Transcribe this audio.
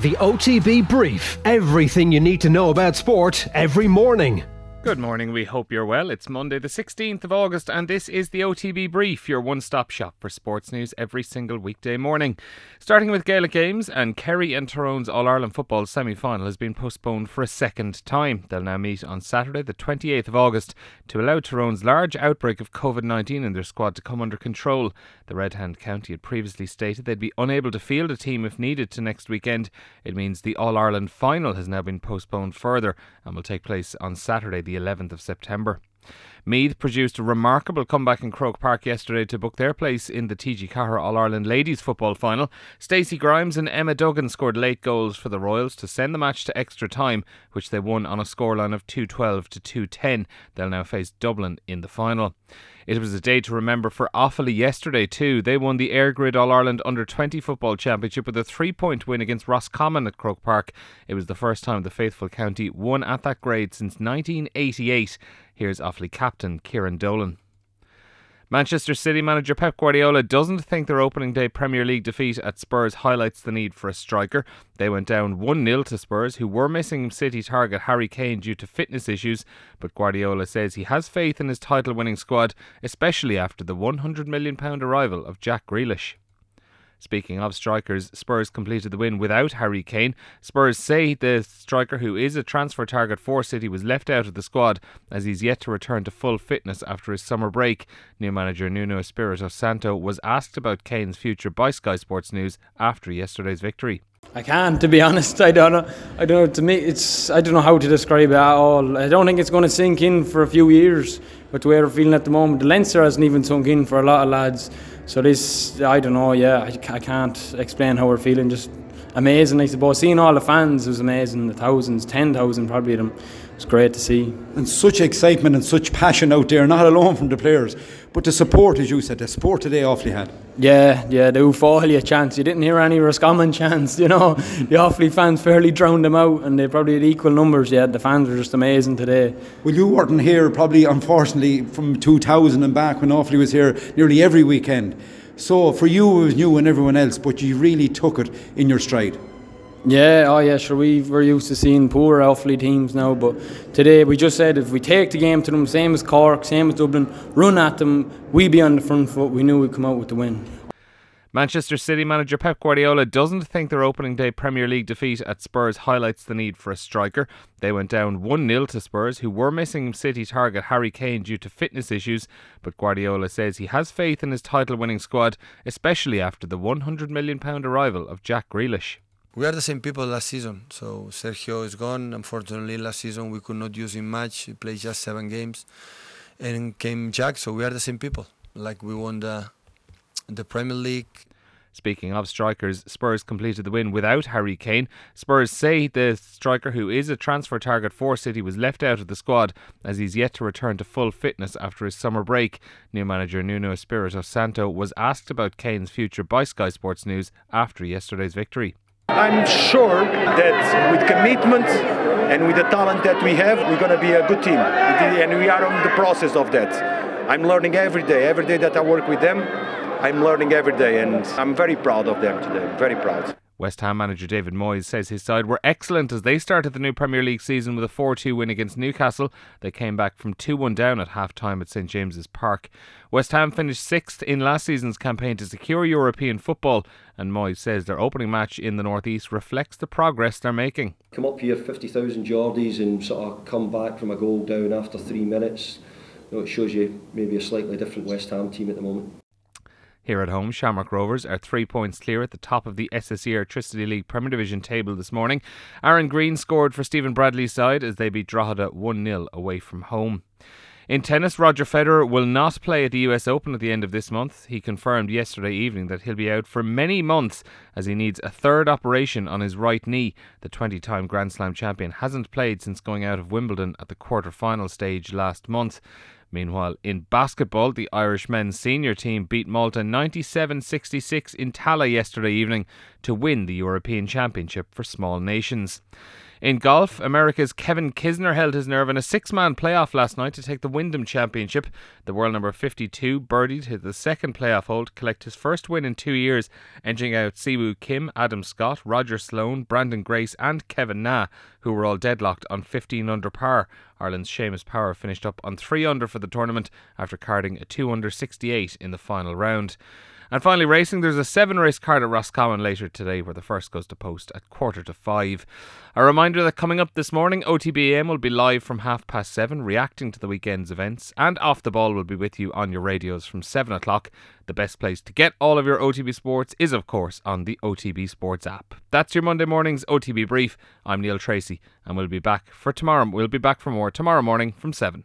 The OTB Brief. Everything you need to know about sport every morning. Good morning, we hope you're well. It's Monday, the 16th of August, and this is the OTB Brief, your one stop shop for sports news every single weekday morning. Starting with Gaelic Games, and Kerry and Tyrone's All Ireland football semi final has been postponed for a second time. They'll now meet on Saturday, the 28th of August, to allow Tyrone's large outbreak of COVID 19 in their squad to come under control. The Red Hand County had previously stated they'd be unable to field a team if needed to next weekend. It means the All Ireland final has now been postponed further and will take place on Saturday, the 11th of September. Meath produced a remarkable comeback in Croke Park yesterday to book their place in the TG Ceathair All Ireland Ladies Football Final. Stacey Grimes and Emma Duggan scored late goals for the Royals to send the match to extra time, which they won on a scoreline of 212 to 210. They'll now face Dublin in the final. It was a day to remember for Offaly yesterday too. They won the EirGrid All Ireland Under 20 Football Championship with a three-point win against Roscommon at Croke Park. It was the first time the faithful county won at that grade since 1988. Here's Offaly captain Kieran Dolan. Manchester City manager Pep Guardiola doesn't think their opening day Premier League defeat at Spurs highlights the need for a striker. They went down 1 0 to Spurs, who were missing City target Harry Kane due to fitness issues. But Guardiola says he has faith in his title winning squad, especially after the £100 million arrival of Jack Grealish. Speaking of strikers, Spurs completed the win without Harry Kane. Spurs say the striker, who is a transfer target for City, was left out of the squad as he's yet to return to full fitness after his summer break. New manager Nuno Espirito Santo was asked about Kane's future by Sky Sports News after yesterday's victory. I can't, to be honest. I don't know. I don't know. To me, it's I don't know how to describe it at all. I don't think it's going to sink in for a few years. But the way we're feeling at the moment, the Leinster hasn't even sunk in for a lot of lads. So this, I don't know. Yeah, I, I can't explain how we're feeling. Just amazing, I suppose. Seeing all the fans was amazing. The thousands, ten thousand probably of them. It's great to see. And such excitement and such passion out there, not alone from the players, but the support, as you said, the support today awfully had. Yeah, yeah, the Ufalia chants. You didn't hear any Roscommon chants, you know. The Offaly fans fairly drowned them out, and they probably had equal numbers. Yeah, the fans were just amazing today. Well, you weren't here, probably, unfortunately, from 2000 and back when Offaly was here nearly every weekend. So for you, it was new and everyone else, but you really took it in your stride. Yeah, oh yeah, sure. We we're used to seeing poor Offaly teams now, but today we just said if we take the game to them, same as Cork, same as Dublin, run at them, we be on the front foot. We knew we'd come out with the win. Manchester City manager Pep Guardiola doesn't think their opening day Premier League defeat at Spurs highlights the need for a striker. They went down 1 0 to Spurs, who were missing City target Harry Kane due to fitness issues. But Guardiola says he has faith in his title winning squad, especially after the £100 million arrival of Jack Grealish. We are the same people last season. So Sergio is gone. Unfortunately, last season we could not use him much. He played just seven games, and came Jack. So we are the same people. Like we won the the Premier League. Speaking of strikers, Spurs completed the win without Harry Kane. Spurs say the striker, who is a transfer target for City, was left out of the squad as he's yet to return to full fitness after his summer break. New manager Nuno Espirito Santo was asked about Kane's future by Sky Sports News after yesterday's victory. I'm sure that with commitment and with the talent that we have, we're going to be a good team. And we are on the process of that. I'm learning every day. Every day that I work with them, I'm learning every day. And I'm very proud of them today. Very proud. West Ham manager David Moyes says his side were excellent as they started the new Premier League season with a 4 2 win against Newcastle. They came back from 2 1 down at half time at St James's Park. West Ham finished sixth in last season's campaign to secure European football, and Moyes says their opening match in the North East reflects the progress they're making. Come up here, 50,000 Geordies, and sort of come back from a goal down after three minutes. You know, it shows you maybe a slightly different West Ham team at the moment. Here at home, Shamrock Rovers are three points clear at the top of the SSE Airtricity League Premier Division table this morning. Aaron Green scored for Stephen Bradley's side as they beat Drogheda 1 0 away from home. In tennis, Roger Federer will not play at the US Open at the end of this month. He confirmed yesterday evening that he'll be out for many months as he needs a third operation on his right knee. The 20 time Grand Slam champion hasn't played since going out of Wimbledon at the quarter final stage last month. Meanwhile, in basketball, the Irish men's senior team beat Malta 97 66 in Tallaght yesterday evening to win the European Championship for small nations. In golf, America's Kevin Kisner held his nerve in a six man playoff last night to take the Wyndham Championship. The world number 52 birdied hit the second playoff hole to collect his first win in two years, edging out Siwoo Kim, Adam Scott, Roger Sloan, Branden Grace, and Kevin Na, who were all deadlocked on 15 under par. Ireland's Seamus Power finished up on 3 under for the tournament after carding a 2 under 68 in the final round. And finally, racing, there's a seven race card at Roscommon later today where the first goes to post at quarter to five. A reminder that coming up this morning, OTBAM will be live from half past seven, reacting to the weekend's events, and Off the Ball will be with you on your radios from seven o'clock. The best place to get all of your OTB sports is, of course, on the OTB Sports app. That's your Monday morning's OTB brief. I'm Neil Treacy, and we'll be back for tomorrow. We'll be back for more tomorrow morning from seven.